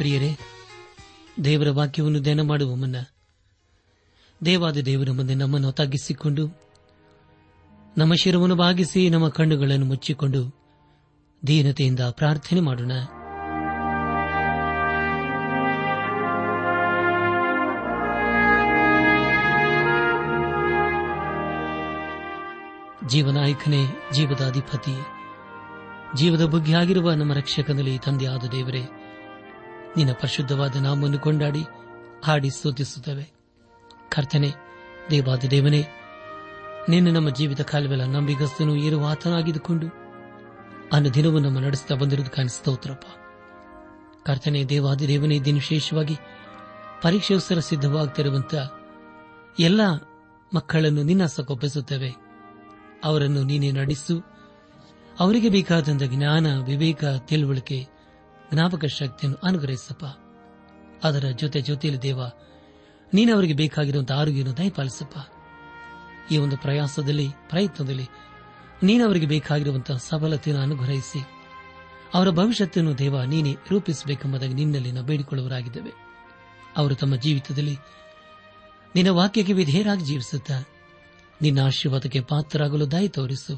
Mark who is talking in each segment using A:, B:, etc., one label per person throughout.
A: ಪ್ರಿಯರೇ ದೇವರ ವಾಕ್ಯವನ್ನು ಧ್ಯಾನ ಮಾಡುವ ಮುನ್ನ ದೇವಾದ ದೇವರ ಮುಂದೆ ನಮ್ಮನ್ನು ತಗ್ಗಿಸಿಕೊಂಡು ನಮ್ಮ ಶಿರವನ್ನು ಭಾಗಿಸಿ ನಮ್ಮ ಕಣ್ಣುಗಳನ್ನು ಮುಚ್ಚಿಕೊಂಡು ದೀನತೆಯಿಂದ ಪ್ರಾರ್ಥನೆ ಮಾಡೋಣ ಜೀವನಾಯಕನೇ ಜೀವದ ಅಧಿಪತಿ ಜೀವದ ಬುಗ್ಗಿಯಾಗಿರುವ ನಮ್ಮ ರಕ್ಷಕನಲ್ಲಿ ತಂದೆಯಾದ ದೇವರೇ ನಿನ್ನ ಪರಿಶುದ್ಧವಾದ ನಾಮವನ್ನು ಕೊಂಡಾಡಿ ಹಾಡಿ ಸೂಚಿಸುತ್ತವೆ ಕರ್ತನೆ ದೇವಾದ ದೇವನೇ ನೀನು ನಮ್ಮ ಜೀವಿತ ಕಾಲವೆಲ್ಲ ನಂಬಿಗಸ್ತನು ಇರುವ ಆತನಾಗಿದ್ದುಕೊಂಡು ಅನ್ನ ದಿನವೂ ನಮ್ಮ ನಡೆಸ್ತಾ ಬಂದಿರುವುದು ಕಾಣಿಸ್ತೋತ್ರಪ್ಪ ಕರ್ತನೆ ದೇವಾದಿ ದೇವನೇ ದಿನ ವಿಶೇಷವಾಗಿ ಪರೀಕ್ಷೆಗೋಸ್ಕರ ಸಿದ್ಧವಾಗ್ತಿರುವಂತಹ ಎಲ್ಲ ಮಕ್ಕಳನ್ನು ನಿನ್ನ ಸಕೊಪ್ಪಿಸುತ್ತೇವೆ ಅವರನ್ನು ನೀನೇ ನಡೆಸು ಅವರಿಗೆ ಬೇಕಾದಂತಹ ಜ್ಞಾನ ವಿವೇಕ ತಿಳುವಳಿಕೆ ಜ್ಞಾಪಕ ಶಕ್ತಿಯನ್ನು ಅನುಗ್ರಹಿಸಪ್ಪ ಅದರ ಜೊತೆ ಜೊತೆಯಲ್ಲಿ ದೇವ ನೀನು ಅವರಿಗೆ ಬೇಕಾಗಿರುವಂತಹ ಆರೋಗ್ಯವನ್ನು ದಯಪಾಲಿಸಪ್ಪ ಈ ಒಂದು ಪ್ರಯಾಸದಲ್ಲಿ ಪ್ರಯತ್ನದಲ್ಲಿ ನೀನು ಅವರಿಗೆ ಬೇಕಾಗಿರುವಂತಹ ಸಫಲತೆಯನ್ನು ಅನುಗ್ರಹಿಸಿ ಅವರ ಭವಿಷ್ಯತನ್ನು ದೇವ ನೀನೇ ರೂಪಿಸಬೇಕೆಂಬುದಾಗಿ ನಿನ್ನಲ್ಲಿ ನಾವು ಬೇಡಿಕೊಳ್ಳುವರಾಗಿದ್ದೇವೆ ಅವರು ತಮ್ಮ ಜೀವಿತದಲ್ಲಿ ನಿನ್ನ ವಾಕ್ಯಕ್ಕೆ ವಿಧೇಯರಾಗಿ ಜೀವಿಸುತ್ತ ನಿನ್ನ ಆಶೀರ್ವಾದಕ್ಕೆ ಪಾತ್ರರಾಗಲು ದಯ ತೋರಿಸು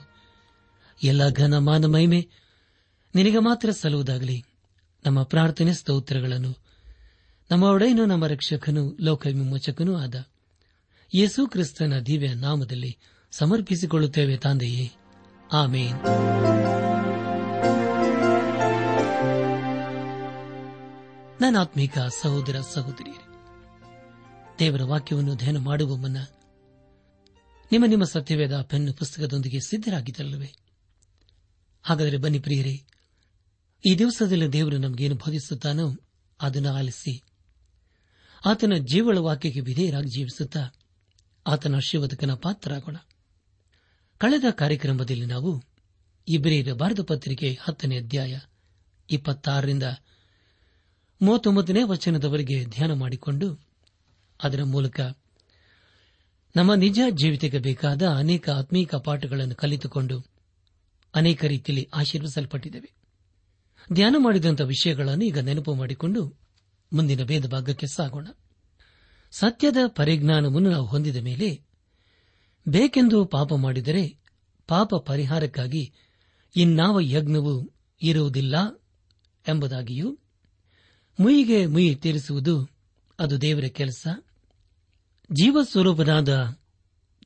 A: ಎಲ್ಲ ಘನ ಮಾನ ಮಹಿಮೆ ನಿನಗೆ ಮಾತ್ರ ಸಲ್ಲುವುದಾಗಲಿ ನಮ್ಮ ಪ್ರಾರ್ಥನೆ ಸ್ತೋತ್ರಗಳನ್ನು ನಮ್ಮ ಒಡೆಯನು ನಮ್ಮ ರಕ್ಷಕನೂ ಲೋಕ ಆದ ಯೇಸು ಕ್ರಿಸ್ತನ ದಿವ್ಯ ನಾಮದಲ್ಲಿ ಸಮರ್ಪಿಸಿಕೊಳ್ಳುತ್ತೇವೆ ತಂದೆಯೇ ಆಮೇನ್
B: ಆತ್ಮೀಕ ಸಹೋದರ ಸಹೋದರಿಯರೇ ದೇವರ ವಾಕ್ಯವನ್ನು ಧ್ಯಾನ ಮಾಡುವ ಮುನ್ನ ನಿಮ್ಮ ನಿಮ್ಮ ಸತ್ಯವೇದ ಪೆನ್ನು ಪುಸ್ತಕದೊಂದಿಗೆ ಸಿದ್ಧರಾಗಿದ್ದಲ್ಲವೇ ಹಾಗಾದರೆ ಬನ್ನಿ ಪ್ರಿಯರೇ ಈ ದಿವಸದಲ್ಲಿ ದೇವರು ನಮಗೇನು ಭಾಗಿಸುತ್ತಾನೋ ಅದನ್ನು ಆಲಿಸಿ ಆತನ ಜೀವಳ ವಾಕ್ಯಕ್ಕೆ ವಿಧೇಯರಾಗಿ ಜೀವಿಸುತ್ತಾ ಆತನ ಆಶೀರ್ವಾದಕನ ಪಾತ್ರರಾಗೋಣ ಕಳೆದ ಕಾರ್ಯಕ್ರಮದಲ್ಲಿ ನಾವು ಇಬ್ರಿಯರ ಭಾರತ ಪತ್ರಿಕೆ ಹತ್ತನೇ ಅಧ್ಯಾಯ ಇಪ್ಪತ್ತಾರರಿಂದ ಮೂವತ್ತೊಂಬತ್ತನೇ ವಚನದವರೆಗೆ ಧ್ಯಾನ ಮಾಡಿಕೊಂಡು ಅದರ ಮೂಲಕ ನಮ್ಮ ನಿಜ ಜೀವಿತಕ್ಕೆ ಬೇಕಾದ ಅನೇಕ ಆತ್ಮೀಕ ಪಾಠಗಳನ್ನು ಕಲಿತುಕೊಂಡು ಅನೇಕ ರೀತಿಯಲ್ಲಿ ಆಶೀರ್ವಿಸಲ್ಪಟ್ಟಿದ್ದೇವೆ ಧ್ಯಾನ ಮಾಡಿದಂಥ ವಿಷಯಗಳನ್ನು ಈಗ ನೆನಪು ಮಾಡಿಕೊಂಡು ಮುಂದಿನ ಭೇದ ಭಾಗಕ್ಕೆ ಸಾಗೋಣ ಸತ್ಯದ ಪರಿಜ್ಞಾನವನ್ನು ನಾವು ಹೊಂದಿದ ಮೇಲೆ ಬೇಕೆಂದು ಪಾಪ ಮಾಡಿದರೆ ಪಾಪ ಪರಿಹಾರಕ್ಕಾಗಿ ಇನ್ನಾವ ಯಜ್ಞವೂ ಇರುವುದಿಲ್ಲ ಎಂಬುದಾಗಿಯೂ ಮುಯಿಗೆ ಮುಯಿ ತೀರಿಸುವುದು ಅದು ದೇವರ ಕೆಲಸ ಜೀವಸ್ವರೂಪನಾದ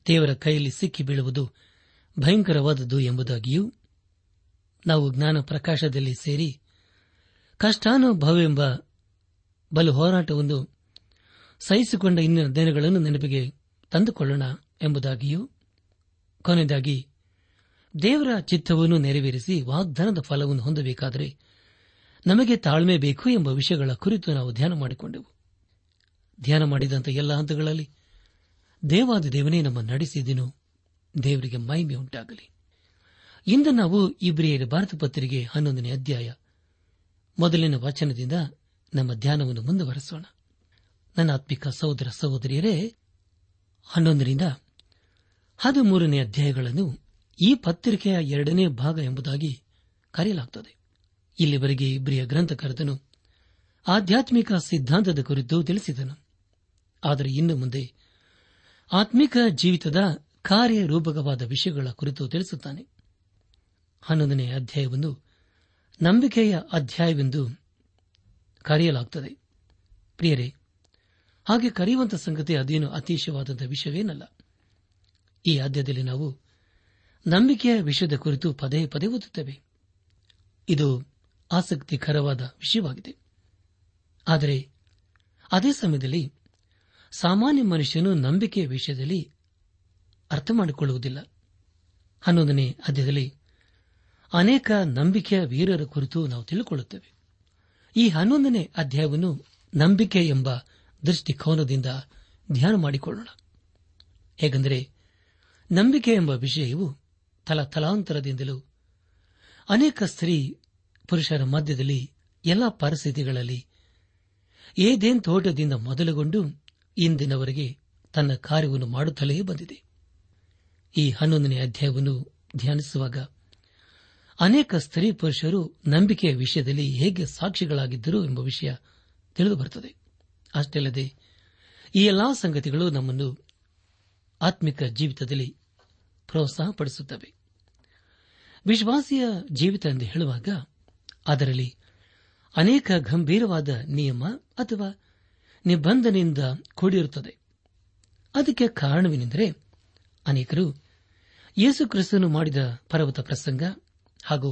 B: ದೇವರ ಕೈಯಲ್ಲಿ ಸಿಕ್ಕಿ ಬೀಳುವುದು ಭಯಂಕರವಾದದ್ದು ಎಂಬುದಾಗಿಯೂ ನಾವು ಜ್ಞಾನ ಪ್ರಕಾಶದಲ್ಲಿ ಸೇರಿ ಕಷ್ಟಾನುಭವವೆಂಬ ಬಲು ಹೋರಾಟವನ್ನು ಸಹಿಸಿಕೊಂಡ ಇಂದಿನ ದಿನಗಳನ್ನು ನೆನಪಿಗೆ ತಂದುಕೊಳ್ಳೋಣ ಎಂಬುದಾಗಿಯೂ ಕೊನೆಯದಾಗಿ ದೇವರ ಚಿತ್ತವನ್ನು ನೆರವೇರಿಸಿ ವಾಗ್ದಾನದ ಫಲವನ್ನು ಹೊಂದಬೇಕಾದರೆ ನಮಗೆ ತಾಳ್ಮೆ ಬೇಕು ಎಂಬ ವಿಷಯಗಳ ಕುರಿತು ನಾವು ಧ್ಯಾನ ಮಾಡಿಕೊಂಡೆವು ಧ್ಯಾನ ಮಾಡಿದಂಥ ಎಲ್ಲ ಹಂತಗಳಲ್ಲಿ ದೇವಾದ ದೇವನೇ ನಮ್ಮ ನಡೆಸಿದನು ದೇವರಿಗೆ ಮಹಿಮೆ ಉಂಟಾಗಲಿ ಇಂದು ನಾವು ಇಬ್ರಿಯರ ಭಾರತ ಪತ್ರಿಕೆ ಹನ್ನೊಂದನೇ ಅಧ್ಯಾಯ ಮೊದಲಿನ ವಚನದಿಂದ ನಮ್ಮ ಧ್ಯಾನವನ್ನು ಮುಂದುವರೆಸೋಣ ನನ್ನ ಆತ್ಮಿಕ ಸಹೋದರ ಸಹೋದರಿಯರೇ ಹನ್ನೊಂದರಿಂದ ಹದಿಮೂರನೇ ಅಧ್ಯಾಯಗಳನ್ನು ಈ ಪತ್ರಿಕೆಯ ಎರಡನೇ ಭಾಗ ಎಂಬುದಾಗಿ ಕರೆಯಲಾಗುತ್ತದೆ ಇಲ್ಲಿವರೆಗೆ ಇಬ್ರಿಯ ಗ್ರಂಥಕರ್ತನು ಆಧ್ಯಾತ್ಮಿಕ ಸಿದ್ಧಾಂತದ ಕುರಿತು ತಿಳಿಸಿದನು ಆದರೆ ಇನ್ನು ಮುಂದೆ ಆತ್ಮಿಕ ಜೀವಿತದ ಕಾರ್ಯರೂಪಕವಾದ ವಿಷಯಗಳ ಕುರಿತು ತಿಳಿಸುತ್ತಾನೆ ಹನ್ನೊಂದನೇ ಅಧ್ಯಾಯವನ್ನು ನಂಬಿಕೆಯ ಅಧ್ಯಾಯವೆಂದು ಕರೆಯಲಾಗುತ್ತದೆ ಪ್ರಿಯರೇ ಹಾಗೆ ಕರೆಯುವಂತಹ ಸಂಗತಿ ಅದೇನು ಅತಿಶಯವಾದಂತಹ ವಿಷಯವೇನಲ್ಲ ಈ ಆದ್ಯದಲ್ಲಿ ನಾವು ನಂಬಿಕೆಯ ವಿಷಯದ ಕುರಿತು ಪದೇ ಪದೇ ಓದುತ್ತೇವೆ ಇದು ಆಸಕ್ತಿಕರವಾದ ವಿಷಯವಾಗಿದೆ ಆದರೆ ಅದೇ ಸಮಯದಲ್ಲಿ ಸಾಮಾನ್ಯ ಮನುಷ್ಯನು ನಂಬಿಕೆಯ ವಿಷಯದಲ್ಲಿ ಅರ್ಥ ಮಾಡಿಕೊಳ್ಳುವುದಿಲ್ಲ ಹನ್ನೊಂದನೇ ಆದ್ಯದಲ್ಲಿ ಅನೇಕ ನಂಬಿಕೆಯ ವೀರರ ಕುರಿತು ನಾವು ತಿಳಿದುಕೊಳ್ಳುತ್ತೇವೆ ಈ ಹನ್ನೊಂದನೇ ಅಧ್ಯಾಯವನ್ನು ನಂಬಿಕೆ ಎಂಬ ದೃಷ್ಟಿಕೋನದಿಂದ ಧ್ಯಾನ ಮಾಡಿಕೊಳ್ಳೋಣ ಹೇಗೆಂದರೆ ನಂಬಿಕೆ ಎಂಬ ವಿಷಯವು ತಲತಲಾಂತರದಿಂದಲೂ ಅನೇಕ ಸ್ತ್ರೀ ಪುರುಷರ ಮಧ್ಯದಲ್ಲಿ ಎಲ್ಲ ಪರಿಸ್ಥಿತಿಗಳಲ್ಲಿ ಏದೇನ್ ತೋಟದಿಂದ ಮೊದಲುಗೊಂಡು ಇಂದಿನವರೆಗೆ ತನ್ನ ಕಾರ್ಯವನ್ನು ಮಾಡುತ್ತಲೇ ಬಂದಿದೆ ಈ ಹನ್ನೊಂದನೇ ಅಧ್ಯಾಯವನ್ನು ಧ್ಯಾನಿಸುವಾಗ ಅನೇಕ ಸ್ತ್ರೀ ಪುರುಷರು ನಂಬಿಕೆಯ ವಿಷಯದಲ್ಲಿ ಹೇಗೆ ಸಾಕ್ಷಿಗಳಾಗಿದ್ದರು ಎಂಬ ವಿಷಯ ತಿಳಿದು ಬರುತ್ತದೆ ಅಷ್ಟೇ ಅಲ್ಲದೆ ಈ ಎಲ್ಲಾ ಸಂಗತಿಗಳು ನಮ್ಮನ್ನು ಆತ್ಮಿಕ ಜೀವಿತದಲ್ಲಿ ಪ್ರೋತ್ಸಾಹಪಡಿಸುತ್ತವೆ ವಿಶ್ವಾಸಿಯ ಜೀವಿತ ಎಂದು ಹೇಳುವಾಗ ಅದರಲ್ಲಿ ಅನೇಕ ಗಂಭೀರವಾದ ನಿಯಮ ಅಥವಾ ನಿಬಂಧನೆಯಿಂದ ಕೂಡಿರುತ್ತದೆ ಅದಕ್ಕೆ ಕಾರಣವೇನೆಂದರೆ ಅನೇಕರು ಯೇಸುಕ್ರಿಸ್ತನು ಮಾಡಿದ ಪರ್ವತ ಪ್ರಸಂಗ ಹಾಗೂ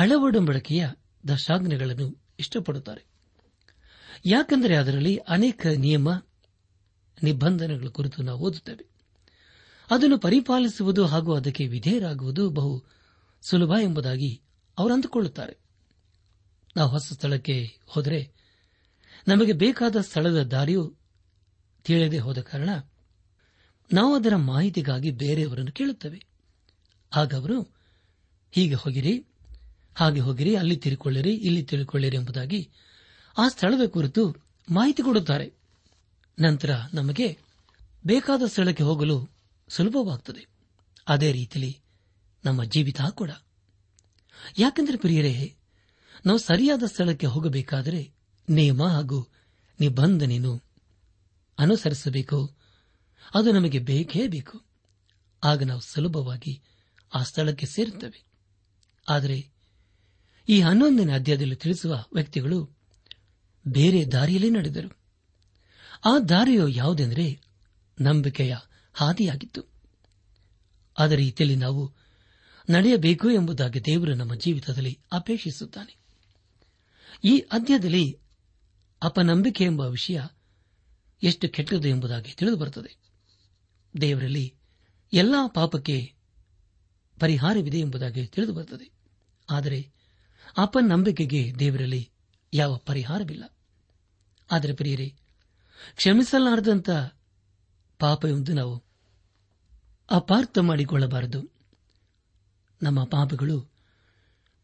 B: ಹಳ ಒಡಂಬಡಿಕೆಯ ಇಷ್ಟಪಡುತ್ತಾರೆ ಯಾಕೆಂದರೆ ಅದರಲ್ಲಿ ಅನೇಕ ನಿಯಮ ನಿಬಂಧನೆಗಳ ಕುರಿತು ನಾವು ಓದುತ್ತೇವೆ ಅದನ್ನು ಪರಿಪಾಲಿಸುವುದು ಹಾಗೂ ಅದಕ್ಕೆ ವಿಧೇಯರಾಗುವುದು ಬಹು ಸುಲಭ ಎಂಬುದಾಗಿ ಅವರು ಅಂದುಕೊಳ್ಳುತ್ತಾರೆ ನಾವು ಹೊಸ ಸ್ಥಳಕ್ಕೆ ಹೋದರೆ ನಮಗೆ ಬೇಕಾದ ಸ್ಥಳದ ದಾರಿಯು ತಿಳಿಯದೆ ಹೋದ ಕಾರಣ ನಾವು ಅದರ ಮಾಹಿತಿಗಾಗಿ ಬೇರೆಯವರನ್ನು ಕೇಳುತ್ತೇವೆ ಆಗ ಅವರು ಹೀಗೆ ಹೋಗಿರಿ ಹಾಗೆ ಹೋಗಿರಿ ಅಲ್ಲಿ ತಿರುಕೊಳ್ಳಿರಿ ಇಲ್ಲಿ ತಿಳ್ಕೊಳ್ಳಿರಿ ಎಂಬುದಾಗಿ ಆ ಸ್ಥಳದ ಕುರಿತು ಮಾಹಿತಿ ಕೊಡುತ್ತಾರೆ ನಂತರ ನಮಗೆ ಬೇಕಾದ ಸ್ಥಳಕ್ಕೆ ಹೋಗಲು ಸುಲಭವಾಗುತ್ತದೆ ಅದೇ ರೀತಿಯಲ್ಲಿ ನಮ್ಮ ಜೀವಿತ ಕೂಡ ಯಾಕೆಂದರೆ ಪ್ರಿಯರೇ ನಾವು ಸರಿಯಾದ ಸ್ಥಳಕ್ಕೆ ಹೋಗಬೇಕಾದರೆ ನಿಯಮ ಹಾಗೂ ನಿಬಂಧನೆಯನ್ನು ಅನುಸರಿಸಬೇಕು ಅದು ನಮಗೆ ಬೇಕೇ ಬೇಕು ಆಗ ನಾವು ಸುಲಭವಾಗಿ ಆ ಸ್ಥಳಕ್ಕೆ ಸೇರುತ್ತವೆ ಆದರೆ ಈ ಹನ್ನೊಂದನೇ ಅಧ್ಯಾಯದಲ್ಲಿ ತಿಳಿಸುವ ವ್ಯಕ್ತಿಗಳು ಬೇರೆ ದಾರಿಯಲ್ಲಿ ನಡೆದರು ಆ ದಾರಿಯು ಯಾವುದೆಂದರೆ ನಂಬಿಕೆಯ ಹಾದಿಯಾಗಿತ್ತು ಆದರೆ ರೀತಿಯಲ್ಲಿ ನಾವು ನಡೆಯಬೇಕು ಎಂಬುದಾಗಿ ದೇವರು ನಮ್ಮ ಜೀವಿತದಲ್ಲಿ ಅಪೇಕ್ಷಿಸುತ್ತಾನೆ ಈ ಅಧ್ಯಾಯದಲ್ಲಿ ಅಪನಂಬಿಕೆ ಎಂಬ ವಿಷಯ ಎಷ್ಟು ಕೆಟ್ಟದು ಎಂಬುದಾಗಿ ತಿಳಿದುಬರುತ್ತದೆ ದೇವರಲ್ಲಿ ಎಲ್ಲಾ ಪಾಪಕ್ಕೆ ಪರಿಹಾರವಿದೆ ಎಂಬುದಾಗಿ ತಿಳಿದುಬರುತ್ತದೆ ಆದರೆ ಅಪನಂಬಿಕೆಗೆ ದೇವರಲ್ಲಿ ಯಾವ ಪರಿಹಾರವಿಲ್ಲ ಆದರೆ ಪ್ರಿಯರೇ ಪಾಪ ಎಂದು ನಾವು ಅಪಾರ್ಥ ಮಾಡಿಕೊಳ್ಳಬಾರದು ನಮ್ಮ ಪಾಪಗಳು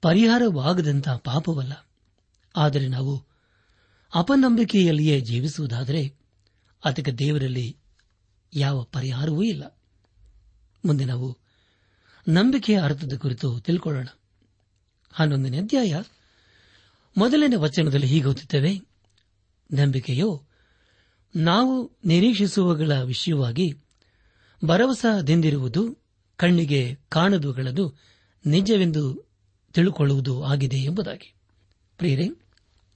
B: ಪರಿಹಾರವಾಗದಂತಹ ಪಾಪವಲ್ಲ ಆದರೆ ನಾವು ಅಪನಂಬಿಕೆಯಲ್ಲಿಯೇ ಜೀವಿಸುವುದಾದರೆ ಅದಕ್ಕೆ ದೇವರಲ್ಲಿ ಯಾವ ಪರಿಹಾರವೂ ಇಲ್ಲ ಮುಂದೆ ನಾವು ನಂಬಿಕೆಯ ಅರ್ಥದ ಕುರಿತು ತಿಳ್ಕೊಳ್ಳೋಣ ಹನ್ನೊಂದನೇ ಅಧ್ಯಾಯ ಮೊದಲನೇ ವಚನದಲ್ಲಿ ಹೀಗೆ ಓದುತ್ತೇವೆ ನಂಬಿಕೆಯು ನಾವು ನಿರೀಕ್ಷಿಸುವಗಳ ವಿಷಯವಾಗಿ ಭರವಸದಿಂದಿರುವುದು ಕಣ್ಣಿಗೆ ಕಾಣದುಗಳನ್ನು ನಿಜವೆಂದು ತಿಳುಕೊಳ್ಳುವುದು ಆಗಿದೆ ಎಂಬುದಾಗಿ ಪ್ರಿಯರೇ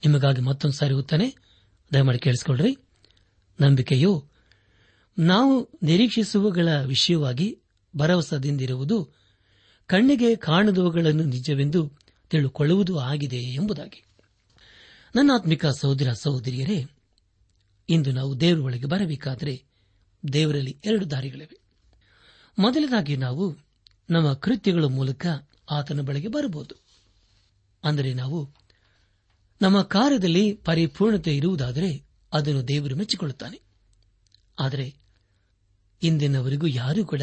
B: ನಿಮಗಾಗಿ ಮತ್ತೊಂದು ಸಾರಿ ಗೊತ್ತಾನೆ ದಯಮಾಡಿ ಕೇಳಿಸಿಕೊಳ್ಳ್ರಿ ನಂಬಿಕೆಯು ನಾವು ನಿರೀಕ್ಷಿಸುವಗಳ ವಿಷಯವಾಗಿ ಭರವಸದಿಂದಿರುವುದು ಕಣ್ಣಿಗೆ ಕಾಣದವುಗಳನ್ನು ನಿಜವೆಂದು ತಿಳುಕೊಳ್ಳುವುದು ಆಗಿದೆ ಎಂಬುದಾಗಿ ನನ್ನಾತ್ಮಿಕ ಸಹೋದರ ಸಹೋದರಿಯರೇ ಇಂದು ನಾವು ದೇವರ ಒಳಗೆ ಬರಬೇಕಾದರೆ ದೇವರಲ್ಲಿ ಎರಡು ದಾರಿಗಳಿವೆ ಮೊದಲದಾಗಿ ನಾವು ನಮ್ಮ ಕೃತ್ಯಗಳ ಮೂಲಕ ಆತನ ಬಳಿಗೆ ಬರಬಹುದು ಅಂದರೆ ನಾವು ನಮ್ಮ ಕಾರ್ಯದಲ್ಲಿ ಪರಿಪೂರ್ಣತೆ ಇರುವುದಾದರೆ ಅದನ್ನು ದೇವರು ಮೆಚ್ಚಿಕೊಳ್ಳುತ್ತಾನೆ ಆದರೆ ಇಂದಿನವರೆಗೂ ಯಾರೂ ಕೂಡ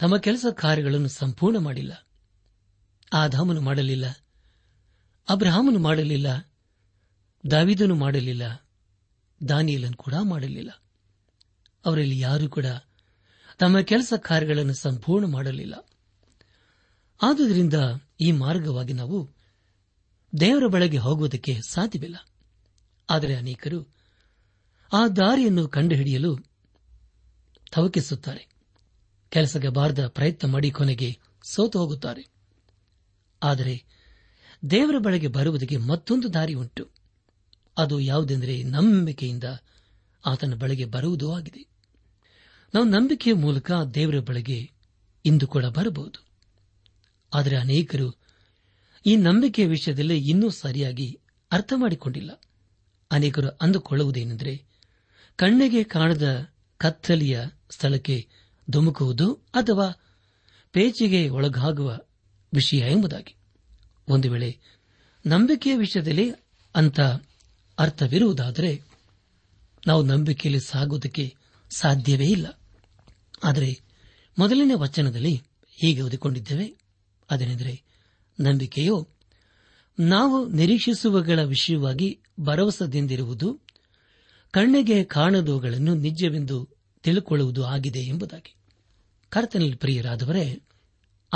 B: ತಮ್ಮ ಕೆಲಸ ಕಾರ್ಯಗಳನ್ನು ಸಂಪೂರ್ಣ ಮಾಡಿಲ್ಲ ಆಧಾಮನು ಮಾಡಲಿಲ್ಲ ಅಬ್ರಹಾಮನು ಮಾಡಲಿಲ್ಲ ದಾವಿದನು ಮಾಡಲಿಲ್ಲ ದಾನಿಯಲನ್ನು ಕೂಡ ಮಾಡಲಿಲ್ಲ ಅವರಲ್ಲಿ ಯಾರೂ ಕೂಡ ತಮ್ಮ ಕೆಲಸ ಕಾರ್ಯಗಳನ್ನು ಸಂಪೂರ್ಣ ಮಾಡಲಿಲ್ಲ ಆದುದರಿಂದ ಈ ಮಾರ್ಗವಾಗಿ ನಾವು ದೇವರ ಬಳಗೆ ಹೋಗುವುದಕ್ಕೆ ಸಾಧ್ಯವಿಲ್ಲ ಆದರೆ ಅನೇಕರು ಆ ದಾರಿಯನ್ನು ಕಂಡುಹಿಡಿಯಲು ತವಕಿಸುತ್ತಾರೆ ಕೆಲಸಕ್ಕೆ ಬಾರದ ಪ್ರಯತ್ನ ಮಾಡಿ ಕೊನೆಗೆ ಸೋತು ಹೋಗುತ್ತಾರೆ ಆದರೆ ದೇವರ ಬಳಿಗೆ ಬರುವುದಕ್ಕೆ ಮತ್ತೊಂದು ದಾರಿ ಉಂಟು ಅದು ಯಾವುದೆಂದರೆ ನಂಬಿಕೆಯಿಂದ ಆತನ ಬಳಿಗೆ ಬರುವುದೂ ಆಗಿದೆ ನಾವು ನಂಬಿಕೆಯ ಮೂಲಕ ದೇವರ ಬಳಿಗೆ ಇಂದು ಕೂಡ ಬರಬಹುದು ಆದರೆ ಅನೇಕರು ಈ ನಂಬಿಕೆಯ ವಿಷಯದಲ್ಲಿ ಇನ್ನೂ ಸರಿಯಾಗಿ ಅರ್ಥ ಮಾಡಿಕೊಂಡಿಲ್ಲ ಅನೇಕರು ಅಂದುಕೊಳ್ಳುವುದೇನೆಂದರೆ ಕಣ್ಣಿಗೆ ಕಾಣದ ಕತ್ತಲಿಯ ಸ್ಥಳಕ್ಕೆ ಧುಮುಕುವುದು ಅಥವಾ ಪೇಚಿಗೆ ಒಳಗಾಗುವ ವಿಷಯ ಎಂಬುದಾಗಿ ಒಂದು ವೇಳೆ ನಂಬಿಕೆಯ ವಿಷಯದಲ್ಲಿ ಅಂತ ಅರ್ಥವಿರುವುದಾದರೆ ನಾವು ನಂಬಿಕೆಯಲ್ಲಿ ಸಾಗುವುದಕ್ಕೆ ಸಾಧ್ಯವೇ ಇಲ್ಲ ಆದರೆ ಮೊದಲನೇ ವಚನದಲ್ಲಿ ಹೀಗೆ ಓದಿಕೊಂಡಿದ್ದೇವೆ ಅದೇನೆಂದರೆ ನಂಬಿಕೆಯು ನಾವು ನಿರೀಕ್ಷಿಸುವಗಳ ವಿಷಯವಾಗಿ ಭರವಸೆದಿಂದಿರುವುದು ಕಣ್ಣಿಗೆ ಕಾಣದವುಗಳನ್ನು ನಿಜವೆಂದು ತಿಳುಕೊಳ್ಳುವುದು ಆಗಿದೆ ಎಂಬುದಾಗಿ ಕರ್ತನಲ್ಲಿ ಪ್ರಿಯರಾದವರೇ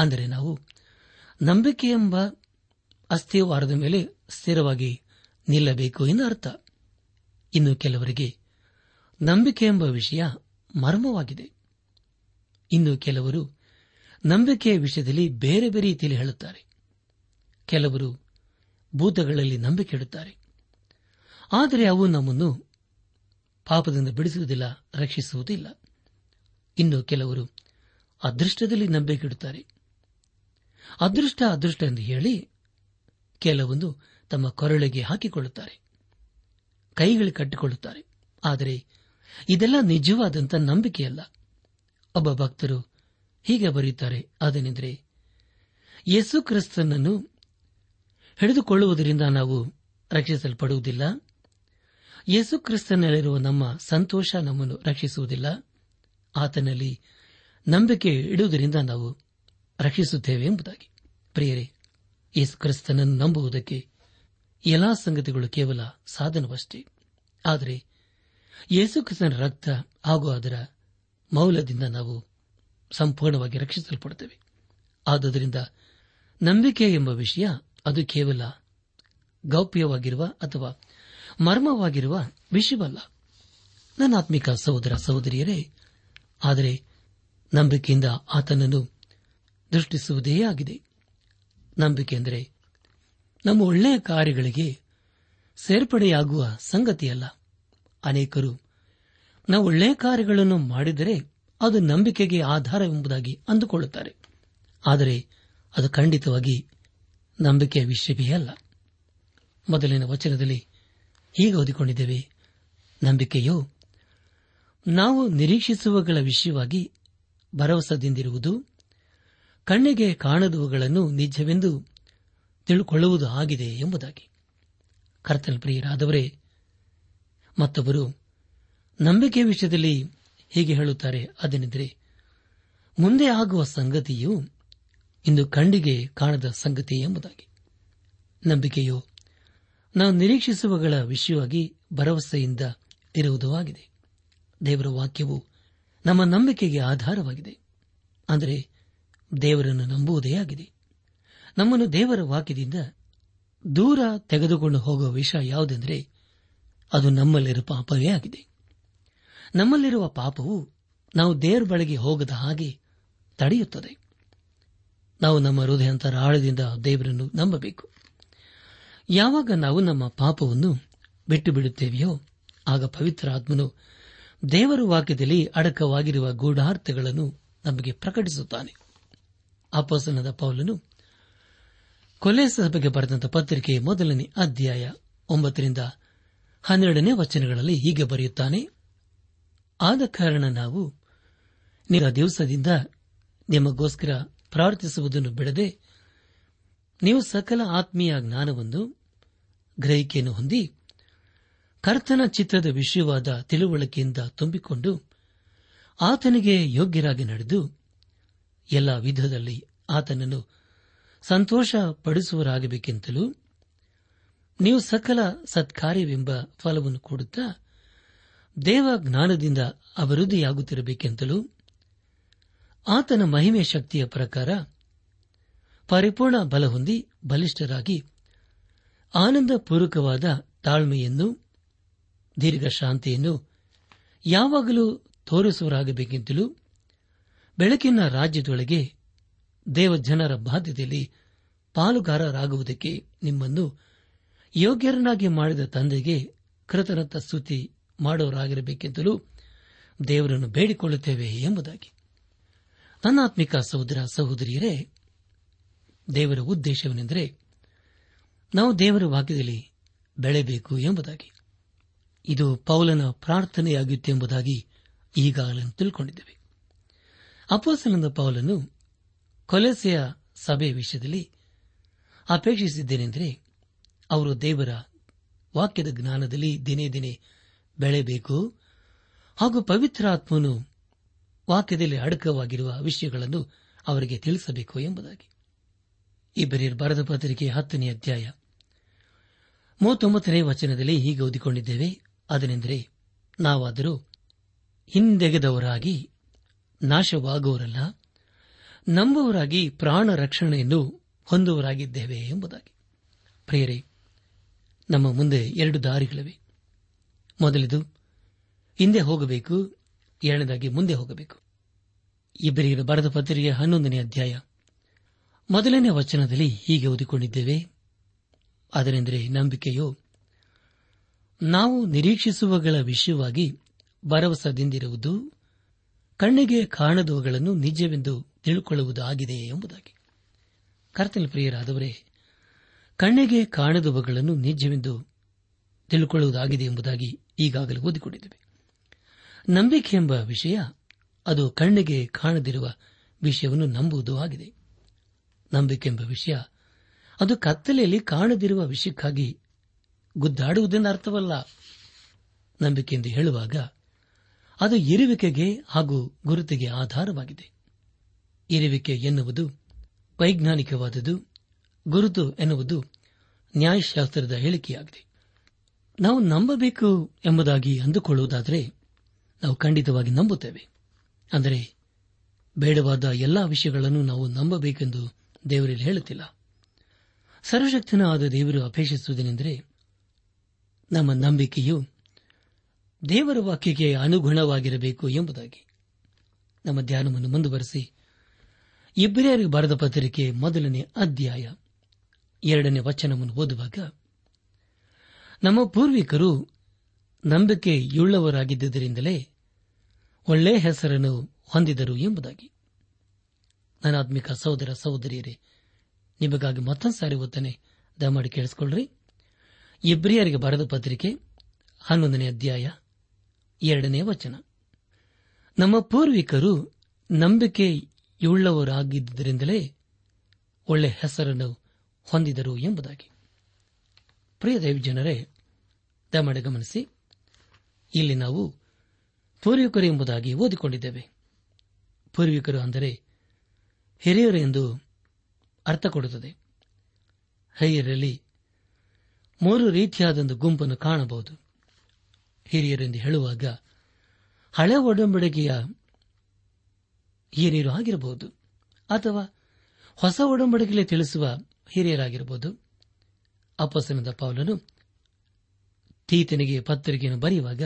B: ಅಂದರೆ ನಾವು ನಂಬಿಕೆ ಎಂಬ ಅಸ್ಥಿವಾರದ ಮೇಲೆ ಸ್ಥಿರವಾಗಿ ನಿಲ್ಲಬೇಕು ಎಂದು ಅರ್ಥ ಇನ್ನು ಕೆಲವರಿಗೆ ನಂಬಿಕೆ ಎಂಬ ವಿಷಯ ಮರ್ಮವಾಗಿದೆ ಇನ್ನು ಕೆಲವರು ನಂಬಿಕೆಯ ವಿಷಯದಲ್ಲಿ ಬೇರೆ ಬೇರೆ ರೀತಿಯಲ್ಲಿ ಹೇಳುತ್ತಾರೆ ಕೆಲವರು ಭೂತಗಳಲ್ಲಿ ನಂಬಿಕೆ ಇಡುತ್ತಾರೆ ಆದರೆ ಅವು ನಮ್ಮನ್ನು ಪಾಪದಿಂದ ಬಿಡಿಸುವುದಿಲ್ಲ ರಕ್ಷಿಸುವುದಿಲ್ಲ ಇನ್ನು ಕೆಲವರು ಅದೃಷ್ಟದಲ್ಲಿ ನಂಬಿಕೆ ಇಡುತ್ತಾರೆ ಅದೃಷ್ಟ ಅದೃಷ್ಟ ಎಂದು ಹೇಳಿ ಕೆಲವೊಂದು ತಮ್ಮ ಕೊರಳಿಗೆ ಹಾಕಿಕೊಳ್ಳುತ್ತಾರೆ ಕೈಗಳು ಕಟ್ಟಿಕೊಳ್ಳುತ್ತಾರೆ ಆದರೆ ಇದೆಲ್ಲ ನಿಜವಾದಂಥ ನಂಬಿಕೆಯಲ್ಲ ಒಬ್ಬ ಭಕ್ತರು ಹೀಗೆ ಬರೆಯುತ್ತಾರೆ ಅದನೆಂದರೆ ಯೇಸು ಕ್ರಿಸ್ತನನ್ನು ಹಿಡಿದುಕೊಳ್ಳುವುದರಿಂದ ನಾವು ರಕ್ಷಿಸಲ್ಪಡುವುದಿಲ್ಲ ಯೇಸು ಕ್ರಿಸ್ತನಲ್ಲಿರುವ ನಮ್ಮ ಸಂತೋಷ ನಮ್ಮನ್ನು ರಕ್ಷಿಸುವುದಿಲ್ಲ ಆತನಲ್ಲಿ ನಂಬಿಕೆ ಇಡುವುದರಿಂದ ನಾವು ರಕ್ಷಿಸುತ್ತೇವೆ ಎಂಬುದಾಗಿ ಪ್ರಿಯರೇ ಯೇಸು ಕ್ರಿಸ್ತನನ್ನು ನಂಬುವುದಕ್ಕೆ ಎಲ್ಲಾ ಸಂಗತಿಗಳು ಕೇವಲ ಸಾಧನವಷ್ಟೇ ಆದರೆ ಯೇಸುಕ್ರಿಸ್ತನ ಕ್ರಿಸ್ತನ ರಕ್ತ ಹಾಗೂ ಅದರ ಮೌಲ್ಯದಿಂದ ನಾವು ಸಂಪೂರ್ಣವಾಗಿ ರಕ್ಷಿಸಲ್ಪಡುತ್ತೇವೆ ಆದ್ದರಿಂದ ನಂಬಿಕೆ ಎಂಬ ವಿಷಯ ಅದು ಕೇವಲ ಗೌಪ್ಯವಾಗಿರುವ ಅಥವಾ ಮರ್ಮವಾಗಿರುವ ವಿಷಯವಲ್ಲ ನನ್ನಾತ್ಮಿಕ ಸಹೋದರ ಸಹೋದರಿಯರೇ ಆದರೆ ನಂಬಿಕೆಯಿಂದ ಆತನನ್ನು ದೃಷ್ಟಿಸುವುದೇ ಆಗಿದೆ ನಂಬಿಕೆ ಅಂದರೆ ನಮ್ಮ ಒಳ್ಳೆಯ ಕಾರ್ಯಗಳಿಗೆ ಸೇರ್ಪಡೆಯಾಗುವ ಸಂಗತಿಯಲ್ಲ ಅನೇಕರು ನಾವು ಒಳ್ಳೆಯ ಕಾರ್ಯಗಳನ್ನು ಮಾಡಿದರೆ ಅದು ನಂಬಿಕೆಗೆ ಆಧಾರವೆಂಬುದಾಗಿ ಅಂದುಕೊಳ್ಳುತ್ತಾರೆ ಆದರೆ ಅದು ಖಂಡಿತವಾಗಿ ನಂಬಿಕೆಯ ವಿಷಯವೇ ಅಲ್ಲ ಮೊದಲಿನ ವಚನದಲ್ಲಿ ಹೀಗೆ ಓದಿಕೊಂಡಿದ್ದೇವೆ ನಂಬಿಕೆಯು ನಾವು ನಿರೀಕ್ಷಿಸುವಗಳ ವಿಷಯವಾಗಿ ಭರವಸೆದಿಂದಿರುವುದು ಕಣ್ಣಿಗೆ ಕಾಣದವುಗಳನ್ನು ನಿಜವೆಂದು ತಿಳುಕೊಳ್ಳುವುದು ಆಗಿದೆ ಎಂಬುದಾಗಿ ಕರ್ತನ ಪ್ರಿಯರಾದವರೇ ಮತ್ತೊಬ್ಬರು ನಂಬಿಕೆಯ ವಿಷಯದಲ್ಲಿ ಹೀಗೆ ಹೇಳುತ್ತಾರೆ ಅದನೆಂದರೆ ಮುಂದೆ ಆಗುವ ಸಂಗತಿಯು ಇಂದು ಕಣ್ಣಿಗೆ ಕಾಣದ ಸಂಗತಿ ಎಂಬುದಾಗಿ ನಂಬಿಕೆಯು ನಾವು ನಿರೀಕ್ಷಿಸುವಗಳ ವಿಷಯವಾಗಿ ಭರವಸೆಯಿಂದ ಇರುವುದೂ ಆಗಿದೆ ದೇವರ ವಾಕ್ಯವು ನಮ್ಮ ನಂಬಿಕೆಗೆ ಆಧಾರವಾಗಿದೆ ಅಂದರೆ ದೇವರನ್ನು ನಂಬುವುದೇ ಆಗಿದೆ ನಮ್ಮನ್ನು ದೇವರ ವಾಕ್ಯದಿಂದ ದೂರ ತೆಗೆದುಕೊಂಡು ಹೋಗುವ ವಿಷಯ ಯಾವುದೆಂದರೆ ಅದು ನಮ್ಮಲ್ಲಿರುವ ಪಾಪವೇ ಆಗಿದೆ ನಮ್ಮಲ್ಲಿರುವ ಪಾಪವು ನಾವು ದೇವರ ಬಳಿಗೆ ಹೋಗದ ಹಾಗೆ ತಡೆಯುತ್ತದೆ ನಾವು ನಮ್ಮ ಹೃದಯಾಂತರ ಆಳದಿಂದ ದೇವರನ್ನು ನಂಬಬೇಕು ಯಾವಾಗ ನಾವು ನಮ್ಮ ಪಾಪವನ್ನು ಬಿಟ್ಟು ಬಿಡುತ್ತೇವೆಯೋ ಆಗ ಪವಿತ್ರ ಆತ್ಮನು ದೇವರ ವಾಕ್ಯದಲ್ಲಿ ಅಡಕವಾಗಿರುವ ಗೂಢಾರ್ಥಗಳನ್ನು ನಮಗೆ ಪ್ರಕಟಿಸುತ್ತಾನೆ ಅಪಸನದ ಪೌಲನು ಕೊಲೆ ಸಭೆಗೆ ಬರೆದಂತಹ ಪತ್ರಿಕೆ ಮೊದಲನೇ ಅಧ್ಯಾಯ ಒಂಬತ್ತರಿಂದ ಹನ್ನೆರಡನೇ ವಚನಗಳಲ್ಲಿ ಹೀಗೆ ಬರೆಯುತ್ತಾನೆ ಆದ ಕಾರಣ ನಾವು ನಿರ ದಿವಸದಿಂದ ನಿಮಗೋಸ್ಕರ ಪ್ರಾರ್ಥಿಸುವುದನ್ನು ಬಿಡದೆ ನೀವು ಸಕಲ ಆತ್ಮೀಯ ಜ್ಞಾನವನ್ನು ಗ್ರಹಿಕೆಯನ್ನು ಹೊಂದಿ ಕರ್ತನ ಚಿತ್ರದ ವಿಷಯವಾದ ತಿಳುವಳಿಕೆಯಿಂದ ತುಂಬಿಕೊಂಡು ಆತನಿಗೆ ಯೋಗ್ಯರಾಗಿ ನಡೆದು ಎಲ್ಲ ವಿಧದಲ್ಲಿ ಆತನನ್ನು ಸಂತೋಷಪಡಿಸುವರಾಗಬೇಕೆಂತಲೂ ನೀವು ಸಕಲ ಸತ್ಕಾರ್ಯವೆಂಬ ಫಲವನ್ನು ಕೊಡುತ್ತಾ ದೇವ ಜ್ಞಾನದಿಂದ ಅಭಿವೃದ್ಧಿಯಾಗುತ್ತಿರಬೇಕೆಂತಲೂ ಆತನ ಮಹಿಮೆ ಶಕ್ತಿಯ ಪ್ರಕಾರ ಪರಿಪೂರ್ಣ ಬಲ ಹೊಂದಿ ಬಲಿಷ್ಠರಾಗಿ ಆನಂದಪೂರ್ವಕವಾದ ತಾಳ್ಮೆಯನ್ನು ದೀರ್ಘಶಾಂತಿಯನ್ನು ಯಾವಾಗಲೂ ತೋರಿಸುವರಾಗಬೇಕೆಂತಲೂ ಬೆಳಕಿನ ರಾಜ್ಯದೊಳಗೆ ದೇವಜನರ ಬಾಧ್ಯತೆಯಲ್ಲಿ ಪಾಲುಗಾರರಾಗುವುದಕ್ಕೆ ನಿಮ್ಮನ್ನು ಯೋಗ್ಯರನ್ನಾಗಿ ಮಾಡಿದ ತಂದೆಗೆ ಕೃತಜ್ಞತ ಸ್ತುತಿ ಮಾಡುವರಾಗಿರಬೇಕೆಂದಲೂ ದೇವರನ್ನು ಬೇಡಿಕೊಳ್ಳುತ್ತೇವೆ ಎಂಬುದಾಗಿ ನನ್ನಾತ್ಮಿಕ ಸಹೋದರ ಸಹೋದರಿಯರೇ ದೇವರ ಉದ್ದೇಶವೆಂದರೆ ನಾವು ದೇವರ ವಾಕ್ಯದಲ್ಲಿ ಬೆಳೆಯಬೇಕು ಎಂಬುದಾಗಿ ಇದು ಪೌಲನ ಪ್ರಾರ್ಥನೆಯಾಗಿತ್ತು ಎಂಬುದಾಗಿ ಈಗಾಗಲೇ ತಿಳ್ಕೊಂಡಿದ್ದೇವೆ ಅಪೋಸನಂದ ಪೌಲನ್ನು ಕೊಲೆಸೆಯ ಸಭೆ ವಿಷಯದಲ್ಲಿ ಅಪೇಕ್ಷಿಸಿದ್ದೇನೆಂದರೆ ಅವರು ದೇವರ ವಾಕ್ಯದ ಜ್ಞಾನದಲ್ಲಿ ದಿನೇ ದಿನೇ ಬೆಳೆಯಬೇಕು ಹಾಗೂ ಪವಿತ್ರಾತ್ಮನು ವಾಕ್ಯದಲ್ಲಿ ಅಡಕವಾಗಿರುವ ವಿಷಯಗಳನ್ನು ಅವರಿಗೆ ತಿಳಿಸಬೇಕು ಎಂಬುದಾಗಿ ಇಬ್ಬರೀರ್ ಬರದ ಪತ್ರಿಕೆ ಹತ್ತನೇ ಅಧ್ಯಾಯ ಮೂವತ್ತೊಂಬತ್ತನೇ ವಚನದಲ್ಲಿ ಹೀಗೆ ಓದಿಕೊಂಡಿದ್ದೇವೆ ಅದನೆಂದರೆ ನಾವಾದರೂ ಹಿಂದೆಗೆದವರಾಗಿ ನಾಶವಾಗುವರಲ್ಲ ನಂಬುವರಾಗಿ ಪ್ರಾಣ ರಕ್ಷಣೆಯನ್ನು ಹೊಂದುವರಾಗಿದ್ದೇವೆ ಎಂಬುದಾಗಿ ಪ್ರಿಯರೇ ನಮ್ಮ ಮುಂದೆ ಎರಡು ದಾರಿಗಳಿವೆ ಮೊದಲಿದು ಹಿಂದೆ ಹೋಗಬೇಕು ಎರಡನೇದಾಗಿ ಮುಂದೆ ಹೋಗಬೇಕು ಇಬ್ಬರಿಗೂ ಬರೆದ ಪತ್ರಿಕೆಯ ಹನ್ನೊಂದನೇ ಅಧ್ಯಾಯ ಮೊದಲನೇ ವಚನದಲ್ಲಿ ಹೀಗೆ ಓದಿಕೊಂಡಿದ್ದೇವೆ ಅದರೆಂದರೆ ನಂಬಿಕೆಯು ನಾವು ನಿರೀಕ್ಷಿಸುವಗಳ ವಿಷಯವಾಗಿ ಭರವಸದಿಂದಿರುವುದು ಕಣ್ಣಿಗೆ ಕಾಣದವುಗಳನ್ನು ನಿಜವೆಂದು ತಿಳುಕೊಳ್ಳುವುದಾಗಿದೆ ಎಂಬುದಾಗಿ ಕರ್ತನ ಪ್ರಿಯರಾದವರೇ ಕಣ್ಣಿಗೆ ಕಾಣದವುಗಳನ್ನು ನಿಜವೆಂದು ತಿಳುಕೊಳ್ಳುವುದಾಗಿದೆ ಎಂಬುದಾಗಿ ಈಗಾಗಲೇ ಓದಿಕೊಂಡಿದ್ದೇವೆ ನಂಬಿಕೆ ಎಂಬ ವಿಷಯ ಅದು ಕಣ್ಣಿಗೆ ಕಾಣದಿರುವ ವಿಷಯವನ್ನು ನಂಬುವುದು ಆಗಿದೆ ನಂಬಿಕೆ ಎಂಬ ವಿಷಯ ಅದು ಕತ್ತಲೆಯಲ್ಲಿ ಕಾಣದಿರುವ ವಿಷಯಕ್ಕಾಗಿ ಗುದ್ದಾಡುವುದನ್ನು ಅರ್ಥವಲ್ಲ ನಂಬಿಕೆ ಎಂದು ಹೇಳುವಾಗ ಅದು ಇರುವಿಕೆಗೆ ಹಾಗೂ ಗುರುತಿಗೆ ಆಧಾರವಾಗಿದೆ ಇರುವಿಕೆ ಎನ್ನುವುದು ವೈಜ್ಞಾನಿಕವಾದದ್ದು ಗುರುತು ಎನ್ನುವುದು ನ್ಯಾಯಶಾಸ್ತ್ರದ ಹೇಳಿಕೆಯಾಗಿದೆ ನಾವು ನಂಬಬೇಕು ಎಂಬುದಾಗಿ ಅಂದುಕೊಳ್ಳುವುದಾದರೆ ನಾವು ಖಂಡಿತವಾಗಿ ನಂಬುತ್ತೇವೆ ಅಂದರೆ ಬೇಡವಾದ ಎಲ್ಲಾ ವಿಷಯಗಳನ್ನು ನಾವು ನಂಬಬೇಕೆಂದು ದೇವರಲ್ಲಿ ಹೇಳುತ್ತಿಲ್ಲ ಸರ್ವಶಕ್ತನ ಆದ ದೇವರು ಅಪೇಕ್ಷಿಸುವುದೇನೆಂದರೆ ನಮ್ಮ ನಂಬಿಕೆಯು ದೇವರ ವಾಕ್ಯಕ್ಕೆ ಅನುಗುಣವಾಗಿರಬೇಕು ಎಂಬುದಾಗಿ ನಮ್ಮ ಧ್ಯಾನವನ್ನು ಮುಂದುವರೆಸಿ ಇಬ್ಬರಿಯರಿಗೆ ಬರೆದ ಪತ್ರಿಕೆ ಮೊದಲನೇ ಅಧ್ಯಾಯ ಎರಡನೇ ವಚನವನ್ನು ಓದುವಾಗ ನಮ್ಮ ಪೂರ್ವಿಕರು ನಂಬಿಕೆಯುಳ್ಳವರಾಗಿದ್ದರಿಂದಲೇ ಒಳ್ಳೆಯ ಹೆಸರನ್ನು ಹೊಂದಿದರು ಎಂಬುದಾಗಿ ನನಾತ್ಮಿಕ ಸಹೋದರ ಸಹೋದರಿಯರೇ ನಿಮಗಾಗಿ ಮತ್ತೊಂದು ಸಾರಿ ಓದ್ತಾನೆ ದಯಮಾಡಿ ಕೇಳಿಸಿಕೊಳ್ಳ್ರಿ ಇಬ್ರಿಯರಿಗೆ ಬರೆದ ಪತ್ರಿಕೆ ಹನ್ನೊಂದನೇ ಅಧ್ಯಾಯ ಎರಡನೇ ವಚನ ನಮ್ಮ ಪೂರ್ವಿಕರು ನಂಬಿಕೆಯುಳ್ಳವರಾಗಿದ್ದರಿಂದಲೇ ಒಳ್ಳೆ ಹೆಸರನ್ನು ಹೊಂದಿದರು ಎಂಬುದಾಗಿ ಪ್ರಿಯ ಜನರೇ ದಮಡೆ ಗಮನಿಸಿ ಇಲ್ಲಿ ನಾವು ಪೂರ್ವಿಕರು ಎಂಬುದಾಗಿ ಓದಿಕೊಂಡಿದ್ದೇವೆ ಪೂರ್ವಿಕರು ಅಂದರೆ ಹಿರಿಯರು ಎಂದು ಅರ್ಥ ಕೊಡುತ್ತದೆ ಹಿರಿಯರಲ್ಲಿ ಮೂರು ಒಂದು ಗುಂಪನ್ನು ಕಾಣಬಹುದು ಹಿರಿಯರೆಂದು ಹೇಳುವಾಗ ಹಳೆ ಒಡಂಬಡಿಕೆಯ ಹಿರಿಯರು ಆಗಿರಬಹುದು ಅಥವಾ ಹೊಸ ಒಡಂಬಡಿಕೆಯಲ್ಲಿ ತಿಳಿಸುವ ಹಿರಿಯರಾಗಿರಬಹುದು ಅಪ್ಪಸನದ ಪೌಲನು ತೀತನಿಗೆ ಪತ್ರಿಕೆಯನ್ನು ಬರೆಯುವಾಗ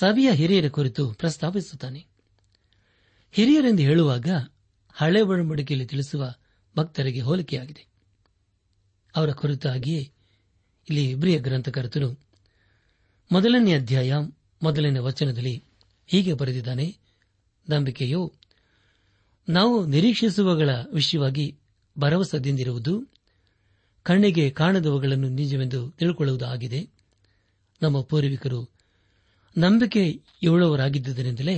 B: ಸಭೆಯ ಹಿರಿಯರ ಕುರಿತು ಪ್ರಸ್ತಾಪಿಸುತ್ತಾನೆ ಹಿರಿಯರೆಂದು ಹೇಳುವಾಗ ಹಳೆ ಒಡಂಬಡಿಕೆಯಲ್ಲಿ ತಿಳಿಸುವ ಭಕ್ತರಿಗೆ ಹೋಲಿಕೆಯಾಗಿದೆ ಅವರ ಕುರಿತಾಗಿಯೇ ಇಲ್ಲಿ ಇಬ್ರಿಯ ಗ್ರಂಥಕರ್ತನು ಮೊದಲನೇ ಅಧ್ಯಾಯ ಮೊದಲನೇ ವಚನದಲ್ಲಿ ಹೀಗೆ ಬರೆದಿದ್ದಾನೆ ನಂಬಿಕೆಯು ನಾವು ನಿರೀಕ್ಷಿಸುವಗಳ ವಿಷಯವಾಗಿ ಭರವಸೆದಿಂದಿರುವುದು ಕಣ್ಣಿಗೆ ಕಾಣದವುಗಳನ್ನು ನಿಜವೆಂದು ತಿಳಿಕೊಳ್ಳುವುದು ಆಗಿದೆ ನಮ್ಮ ಪೂರ್ವಿಕರು ನಂಬಿಕೆ ಇವಳವರಾಗಿದ್ದುದರಿಂದಲೇ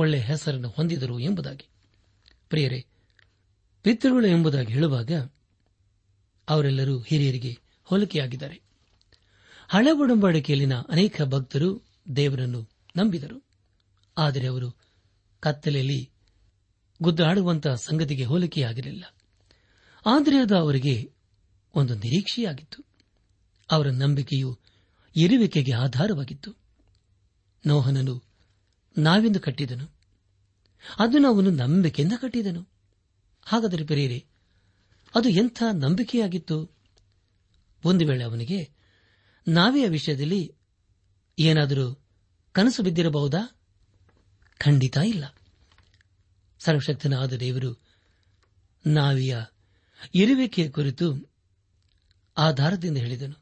B: ಒಳ್ಳೆಯ ಹೆಸರನ್ನು ಹೊಂದಿದರು ಎಂಬುದಾಗಿ ಪ್ರಿಯರೇ ಪಿತೃಗಳು ಎಂಬುದಾಗಿ ಹೇಳುವಾಗ ಅವರೆಲ್ಲರೂ ಹಿರಿಯರಿಗೆ ಹೋಲಿಕೆಯಾಗಿದ್ದಾರೆ ಹಳೆ ಒಡಂಬಡಿಕೆಯಲ್ಲಿನ ಅನೇಕ ಭಕ್ತರು ದೇವರನ್ನು ನಂಬಿದರು ಆದರೆ ಅವರು ಕತ್ತಲೆಯಲ್ಲಿ ಗುದ್ದಾಡುವಂತಹ ಸಂಗತಿಗೆ ಹೋಲಿಕೆಯಾಗಿರಲಿಲ್ಲ ಆದರೆ ಅದು ಅವರಿಗೆ ಒಂದು ನಿರೀಕ್ಷೆಯಾಗಿತ್ತು ಅವರ ನಂಬಿಕೆಯು ಇರುವಿಕೆಗೆ ಆಧಾರವಾಗಿತ್ತು ನೋಹನನು ನಾವೆಂದು ಕಟ್ಟಿದನು ಅದನ್ನು ಅವನು ನಂಬಿಕೆಯಿಂದ ಕಟ್ಟಿದನು ಹಾಗಾದರೆ ಪೆರೆಯರೆ ಅದು ಎಂಥ ನಂಬಿಕೆಯಾಗಿತ್ತು ಒಂದು ವೇಳೆ ಅವನಿಗೆ ನಾವಿಯ ವಿಷಯದಲ್ಲಿ ಏನಾದರೂ ಕನಸು ಬಿದ್ದಿರಬಹುದಾ ಖಂಡಿತ ಇಲ್ಲ ಸರ್ವಶಕ್ತನಾದ ದೇವರು ನಾವಿಯ ಇರುವಿಕೆಯ ಕುರಿತು ಆಧಾರದಿಂದ ಹೇಳಿದನು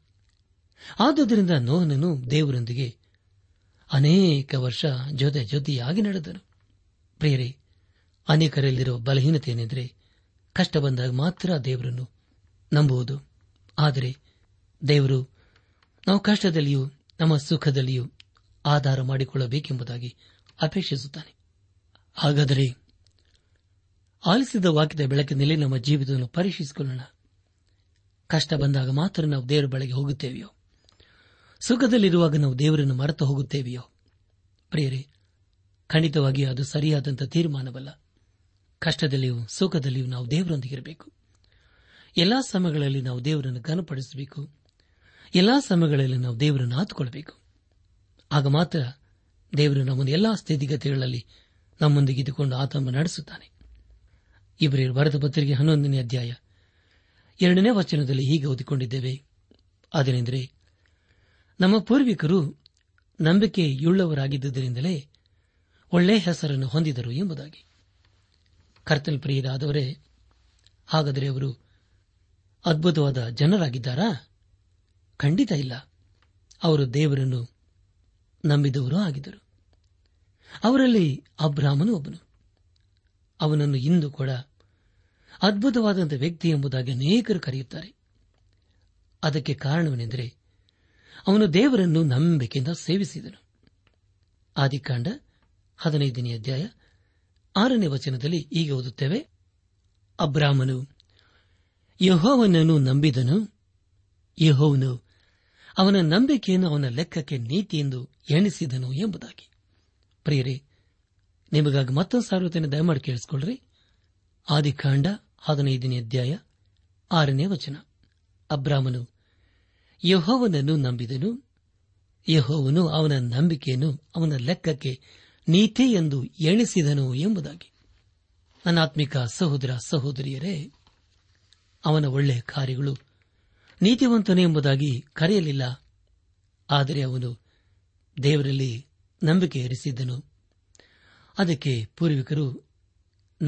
B: ಆದುದರಿಂದ ನೋಹನನು ದೇವರೊಂದಿಗೆ ಅನೇಕ ವರ್ಷ ಜೊತೆ ಜೊತೆಯಾಗಿ ನಡೆದನು ಪ್ರಿಯರೇ ಅನೇಕರಲ್ಲಿರುವ ಬಲಹೀನತೆ ಏನೆಂದರೆ ಕಷ್ಟ ಬಂದಾಗ ಮಾತ್ರ ದೇವರನ್ನು ನಂಬುವುದು ಆದರೆ ದೇವರು ನಾವು ಕಷ್ಟದಲ್ಲಿಯೂ ನಮ್ಮ ಸುಖದಲ್ಲಿಯೂ ಆಧಾರ ಮಾಡಿಕೊಳ್ಳಬೇಕೆಂಬುದಾಗಿ ಅಪೇಕ್ಷಿಸುತ್ತಾನೆ ಹಾಗಾದರೆ ಆಲಿಸಿದ ವಾಕ್ಯದ ಬೆಳಕಿನಲ್ಲಿ ನಮ್ಮ ಜೀವಿತವನ್ನು ಪರೀಕ್ಷಿಸಿಕೊಳ್ಳೋಣ ಕಷ್ಟ ಬಂದಾಗ ಮಾತ್ರ ನಾವು ದೇವರ ಬಳಿಗೆ ಹೋಗುತ್ತೇವೆಯೋ ಸುಖದಲ್ಲಿರುವಾಗ ನಾವು ದೇವರನ್ನು ಮರೆತು ಹೋಗುತ್ತೇವೆಯೋ ಪ್ರಿಯರೇ ಖಂಡಿತವಾಗಿ ಅದು ಸರಿಯಾದಂಥ ತೀರ್ಮಾನವಲ್ಲ ಕಷ್ಟದಲ್ಲಿಯೂ ಸುಖದಲ್ಲಿಯೂ ನಾವು ದೇವರೊಂದಿಗಿರಬೇಕು ಎಲ್ಲಾ ಸಮಯಗಳಲ್ಲಿ ನಾವು ದೇವರನ್ನು ಘನಪಡಿಸಬೇಕು ಎಲ್ಲಾ ಸಮಯಗಳಲ್ಲಿ ನಾವು ದೇವರನ್ನು ಆತುಕೊಳ್ಳಬೇಕು ಆಗ ಮಾತ್ರ ದೇವರು ನಮ್ಮನ್ನು ಎಲ್ಲಾ ಸ್ಥಿತಿಗತಿಗಳಲ್ಲಿ ನಮ್ಮೊಂದಿಗೆ ಇದ್ದುಕೊಂಡು ಆತಂಕ ನಡೆಸುತ್ತಾನೆ ಇಬ್ಬರೇ ಭಾರತ ಪತ್ರಿಕೆ ಹನ್ನೊಂದನೇ ಅಧ್ಯಾಯ ಎರಡನೇ ವಚನದಲ್ಲಿ ಹೀಗೆ ಓದಿಕೊಂಡಿದ್ದೇವೆ ಅದನೆಂದರೆ ನಮ್ಮ ಪೂರ್ವಿಕರು ನಂಬಿಕೆಯುಳ್ಳವರಾಗಿದ್ದುದರಿಂದಲೇ ಒಳ್ಳೆಯ ಹೆಸರನ್ನು ಹೊಂದಿದರು ಎಂಬುದಾಗಿ ಕರ್ತಲ್ ಪ್ರಿಯರಾದವರೇ ಹಾಗಾದರೆ ಅವರು ಅದ್ಭುತವಾದ ಜನರಾಗಿದ್ದಾರಾ ಖಂಡಿತ ಇಲ್ಲ ಅವರು ದೇವರನ್ನು ನಂಬಿದವರೂ ಆಗಿದ್ದರು ಅವರಲ್ಲಿ ಅಬ್ರಾಹ್ಮನು ಒಬ್ಬನು ಅವನನ್ನು ಇಂದು ಕೂಡ ಅದ್ಭುತವಾದಂಥ ವ್ಯಕ್ತಿ ಎಂಬುದಾಗಿ ಅನೇಕರು ಕರೆಯುತ್ತಾರೆ ಅದಕ್ಕೆ ಕಾರಣವೆಂದರೆ ಅವನು ದೇವರನ್ನು ನಂಬಿಕೆಯಿಂದ ಸೇವಿಸಿದನು ಆದಿಕಾಂಡ ಹದಿನೈದನೇ ಅಧ್ಯಾಯ ಆರನೇ ವಚನದಲ್ಲಿ ಈಗ ಓದುತ್ತೇವೆ ಅಬ್ರಾಹ್ಮನು ಯಹೋವನನ್ನು ನಂಬಿದನು ಯಹೋವನು ಅವನ ನಂಬಿಕೆಯನ್ನು ಅವನ ಲೆಕ್ಕಕ್ಕೆ ನೀತಿ ಎಂದು ಎಣಿಸಿದನು ಎಂಬುದಾಗಿ ಪ್ರಿಯರೇ ನಿಮಗಾಗಿ ಮತ್ತೊಂದು ಸಾರ್ವತನ ದಯಮಾಡಿ ಕೇಳಿಸಿಕೊಳ್ಳ್ರಿ ಆದಿಕಾಂಡ ಹದಿನೈದನೇ ಅಧ್ಯಾಯ ಆರನೇ ವಚನ ಅಬ್ರಾಹ್ಮನು ಯಹೋವನನ್ನು ನಂಬಿದನು ಯಹೋವನು ಅವನ ನಂಬಿಕೆಯನ್ನು ಅವನ ಲೆಕ್ಕಕ್ಕೆ ನೀತಿ ಎಂದು ಎಣಿಸಿದನು ಎಂಬುದಾಗಿ ಅನಾತ್ಮಿಕ ಸಹೋದರ ಸಹೋದರಿಯರೇ ಅವನ ಒಳ್ಳೆಯ ಕಾರ್ಯಗಳು ನೀತಿವಂತನು ಎಂಬುದಾಗಿ ಕರೆಯಲಿಲ್ಲ ಆದರೆ ಅವನು ದೇವರಲ್ಲಿ ನಂಬಿಕೆ ಇರಿಸಿದ್ದನು ಅದಕ್ಕೆ ಪೂರ್ವಿಕರು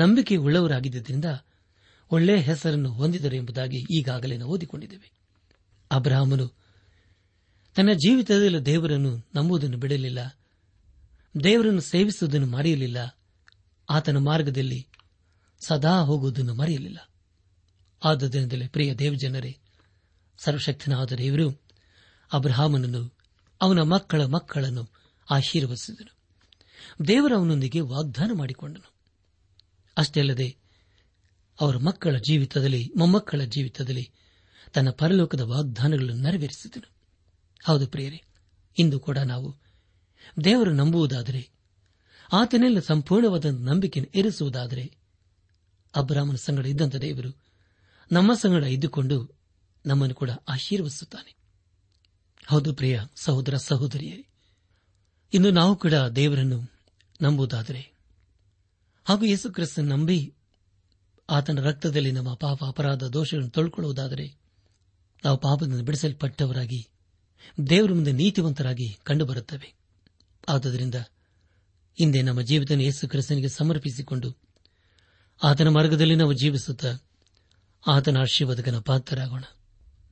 B: ನಂಬಿಕೆ ಉಳ್ಳವರಾಗಿದ್ದರಿಂದ ಒಳ್ಳೆಯ ಹೆಸರನ್ನು ಹೊಂದಿದರು ಎಂಬುದಾಗಿ ಈಗಾಗಲೇ ನಾವು ಓದಿಕೊಂಡಿದ್ದೇವೆ ಅಬ್ರಾಹ್ಮನು ತನ್ನ ಜೀವಿತದಲ್ಲಿ ದೇವರನ್ನು ನಂಬುವುದನ್ನು ಬಿಡಲಿಲ್ಲ ದೇವರನ್ನು ಸೇವಿಸುವುದನ್ನು ಮರೆಯಲಿಲ್ಲ ಆತನ ಮಾರ್ಗದಲ್ಲಿ ಸದಾ ಹೋಗುವುದನ್ನು ಮರೆಯಲಿಲ್ಲ ಆದ್ದರಿಂದಲೇ ಪ್ರಿಯ ದೇವಜನರೇ ಸರ್ವಶಕ್ತನಾದ ದೇವರು ಅಬ್ರಹಾಮನನ್ನು ಅವನ ಮಕ್ಕಳ ಮಕ್ಕಳನ್ನು ಆಶೀರ್ವದಿಸಿದನು ದೇವರು ಅವನೊಂದಿಗೆ ವಾಗ್ದಾನ ಮಾಡಿಕೊಂಡನು ಅಷ್ಟೇ ಅಲ್ಲದೆ ಅವರ ಮಕ್ಕಳ ಜೀವಿತದಲ್ಲಿ ಮೊಮ್ಮಕ್ಕಳ ಜೀವಿತದಲ್ಲಿ ತನ್ನ ಪರಲೋಕದ ವಾಗ್ದಾನಗಳನ್ನು ನೆರವೇರಿಸಿದನು ಹೌದು ಪ್ರಿಯರೇ ಇಂದು ಕೂಡ ನಾವು ದೇವರು ನಂಬುವುದಾದರೆ ಆತನೆಲ್ಲ ಸಂಪೂರ್ಣವಾದ ನಂಬಿಕೆಯನ್ನು ಇರಿಸುವುದಾದರೆ ಅಬ್ರಾಹ್ಮನ ಸಂಗಡ ಇದ್ದಂಥ ದೇವರು ನಮ್ಮ ಸಂಗಡ ಇದ್ದುಕೊಂಡು ನಮ್ಮನ್ನು ಕೂಡ ಆಶೀರ್ವದಿಸುತ್ತಾನೆ ಹೌದು ಪ್ರಿಯ ಸಹೋದರ ಸಹೋದರಿಯೇ ಇನ್ನು ನಾವು ಕೂಡ ದೇವರನ್ನು ನಂಬುವುದಾದರೆ ಹಾಗೂ ಯೇಸು ಕ್ರಿಸ್ತನ್ ನಂಬಿ ಆತನ ರಕ್ತದಲ್ಲಿ ನಮ್ಮ ಪಾಪ ಅಪರಾಧ ದೋಷಗಳನ್ನು ತೊಳ್ಕೊಳ್ಳುವುದಾದರೆ ನಾವು ಪಾಪದಿಂದ ಬಿಡಿಸಲ್ಪಟ್ಟವರಾಗಿ ದೇವರ ಮುಂದೆ ನೀತಿವಂತರಾಗಿ ಕಂಡುಬರುತ್ತವೆ ಆದುದರಿಂದ ಹಿಂದೆ ನಮ್ಮ ಜೀವಿತ ಯೇಸು ಕ್ರಿಸ್ತನಿಗೆ ಸಮರ್ಪಿಸಿಕೊಂಡು ಆತನ ಮಾರ್ಗದಲ್ಲಿ ನಾವು ಜೀವಿಸುತ್ತಾ ಆತನ ಆಶೀರ್ವಾದಕನ ಪಾತ್ರರಾಗೋಣ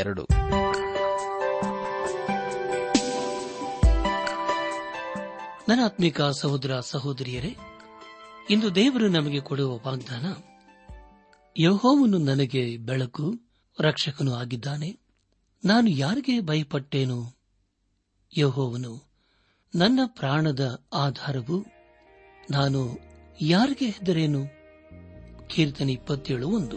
C: ಎರಡು
B: ನನ್ನ ಆತ್ಮಿಕ ಸಹೋದರ ಸಹೋದರಿಯರೇ ಇಂದು ದೇವರು ನಮಗೆ ಕೊಡುವ ವಾಗ್ದಾನ ಯಹೋವನು ನನಗೆ ಬೆಳಕು ರಕ್ಷಕನು ಆಗಿದ್ದಾನೆ ನಾನು ಯಾರಿಗೆ ಭಯಪಟ್ಟೇನು ಯಹೋವನು ನನ್ನ ಪ್ರಾಣದ ಆಧಾರವು ನಾನು ಯಾರಿಗೆ ಹೆದರೇನು ಕೀರ್ತನೆ ಇಪ್ಪತ್ತೇಳು ಒಂದು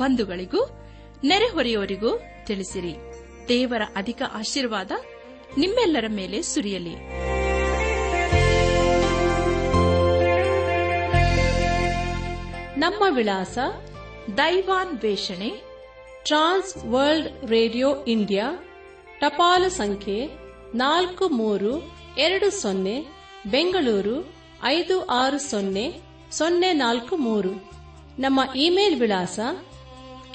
D: ಬಂಧುಗಳಿಗೂ ನೆರೆಹೊರೆಯವರಿಗೂ ತಿಳಿಸಿರಿ ದೇವರ ಅಧಿಕ ಆಶೀರ್ವಾದ ನಿಮ್ಮೆಲ್ಲರ ಮೇಲೆ ಸುರಿಯಲಿ ನಮ್ಮ ವಿಳಾಸ ದೈವಾನ್ ವೇಷಣೆ ಟ್ರಾನ್ಸ್ ವರ್ಲ್ಡ್ ರೇಡಿಯೋ ಇಂಡಿಯಾ ಟಪಾಲು ಸಂಖ್ಯೆ ನಾಲ್ಕು ಮೂರು ಎರಡು ಸೊನ್ನೆ ಬೆಂಗಳೂರು ಐದು ಆರು ಸೊನ್ನೆ ಸೊನ್ನೆ ನಾಲ್ಕು ಮೂರು ನಮ್ಮ ಇಮೇಲ್ ವಿಳಾಸ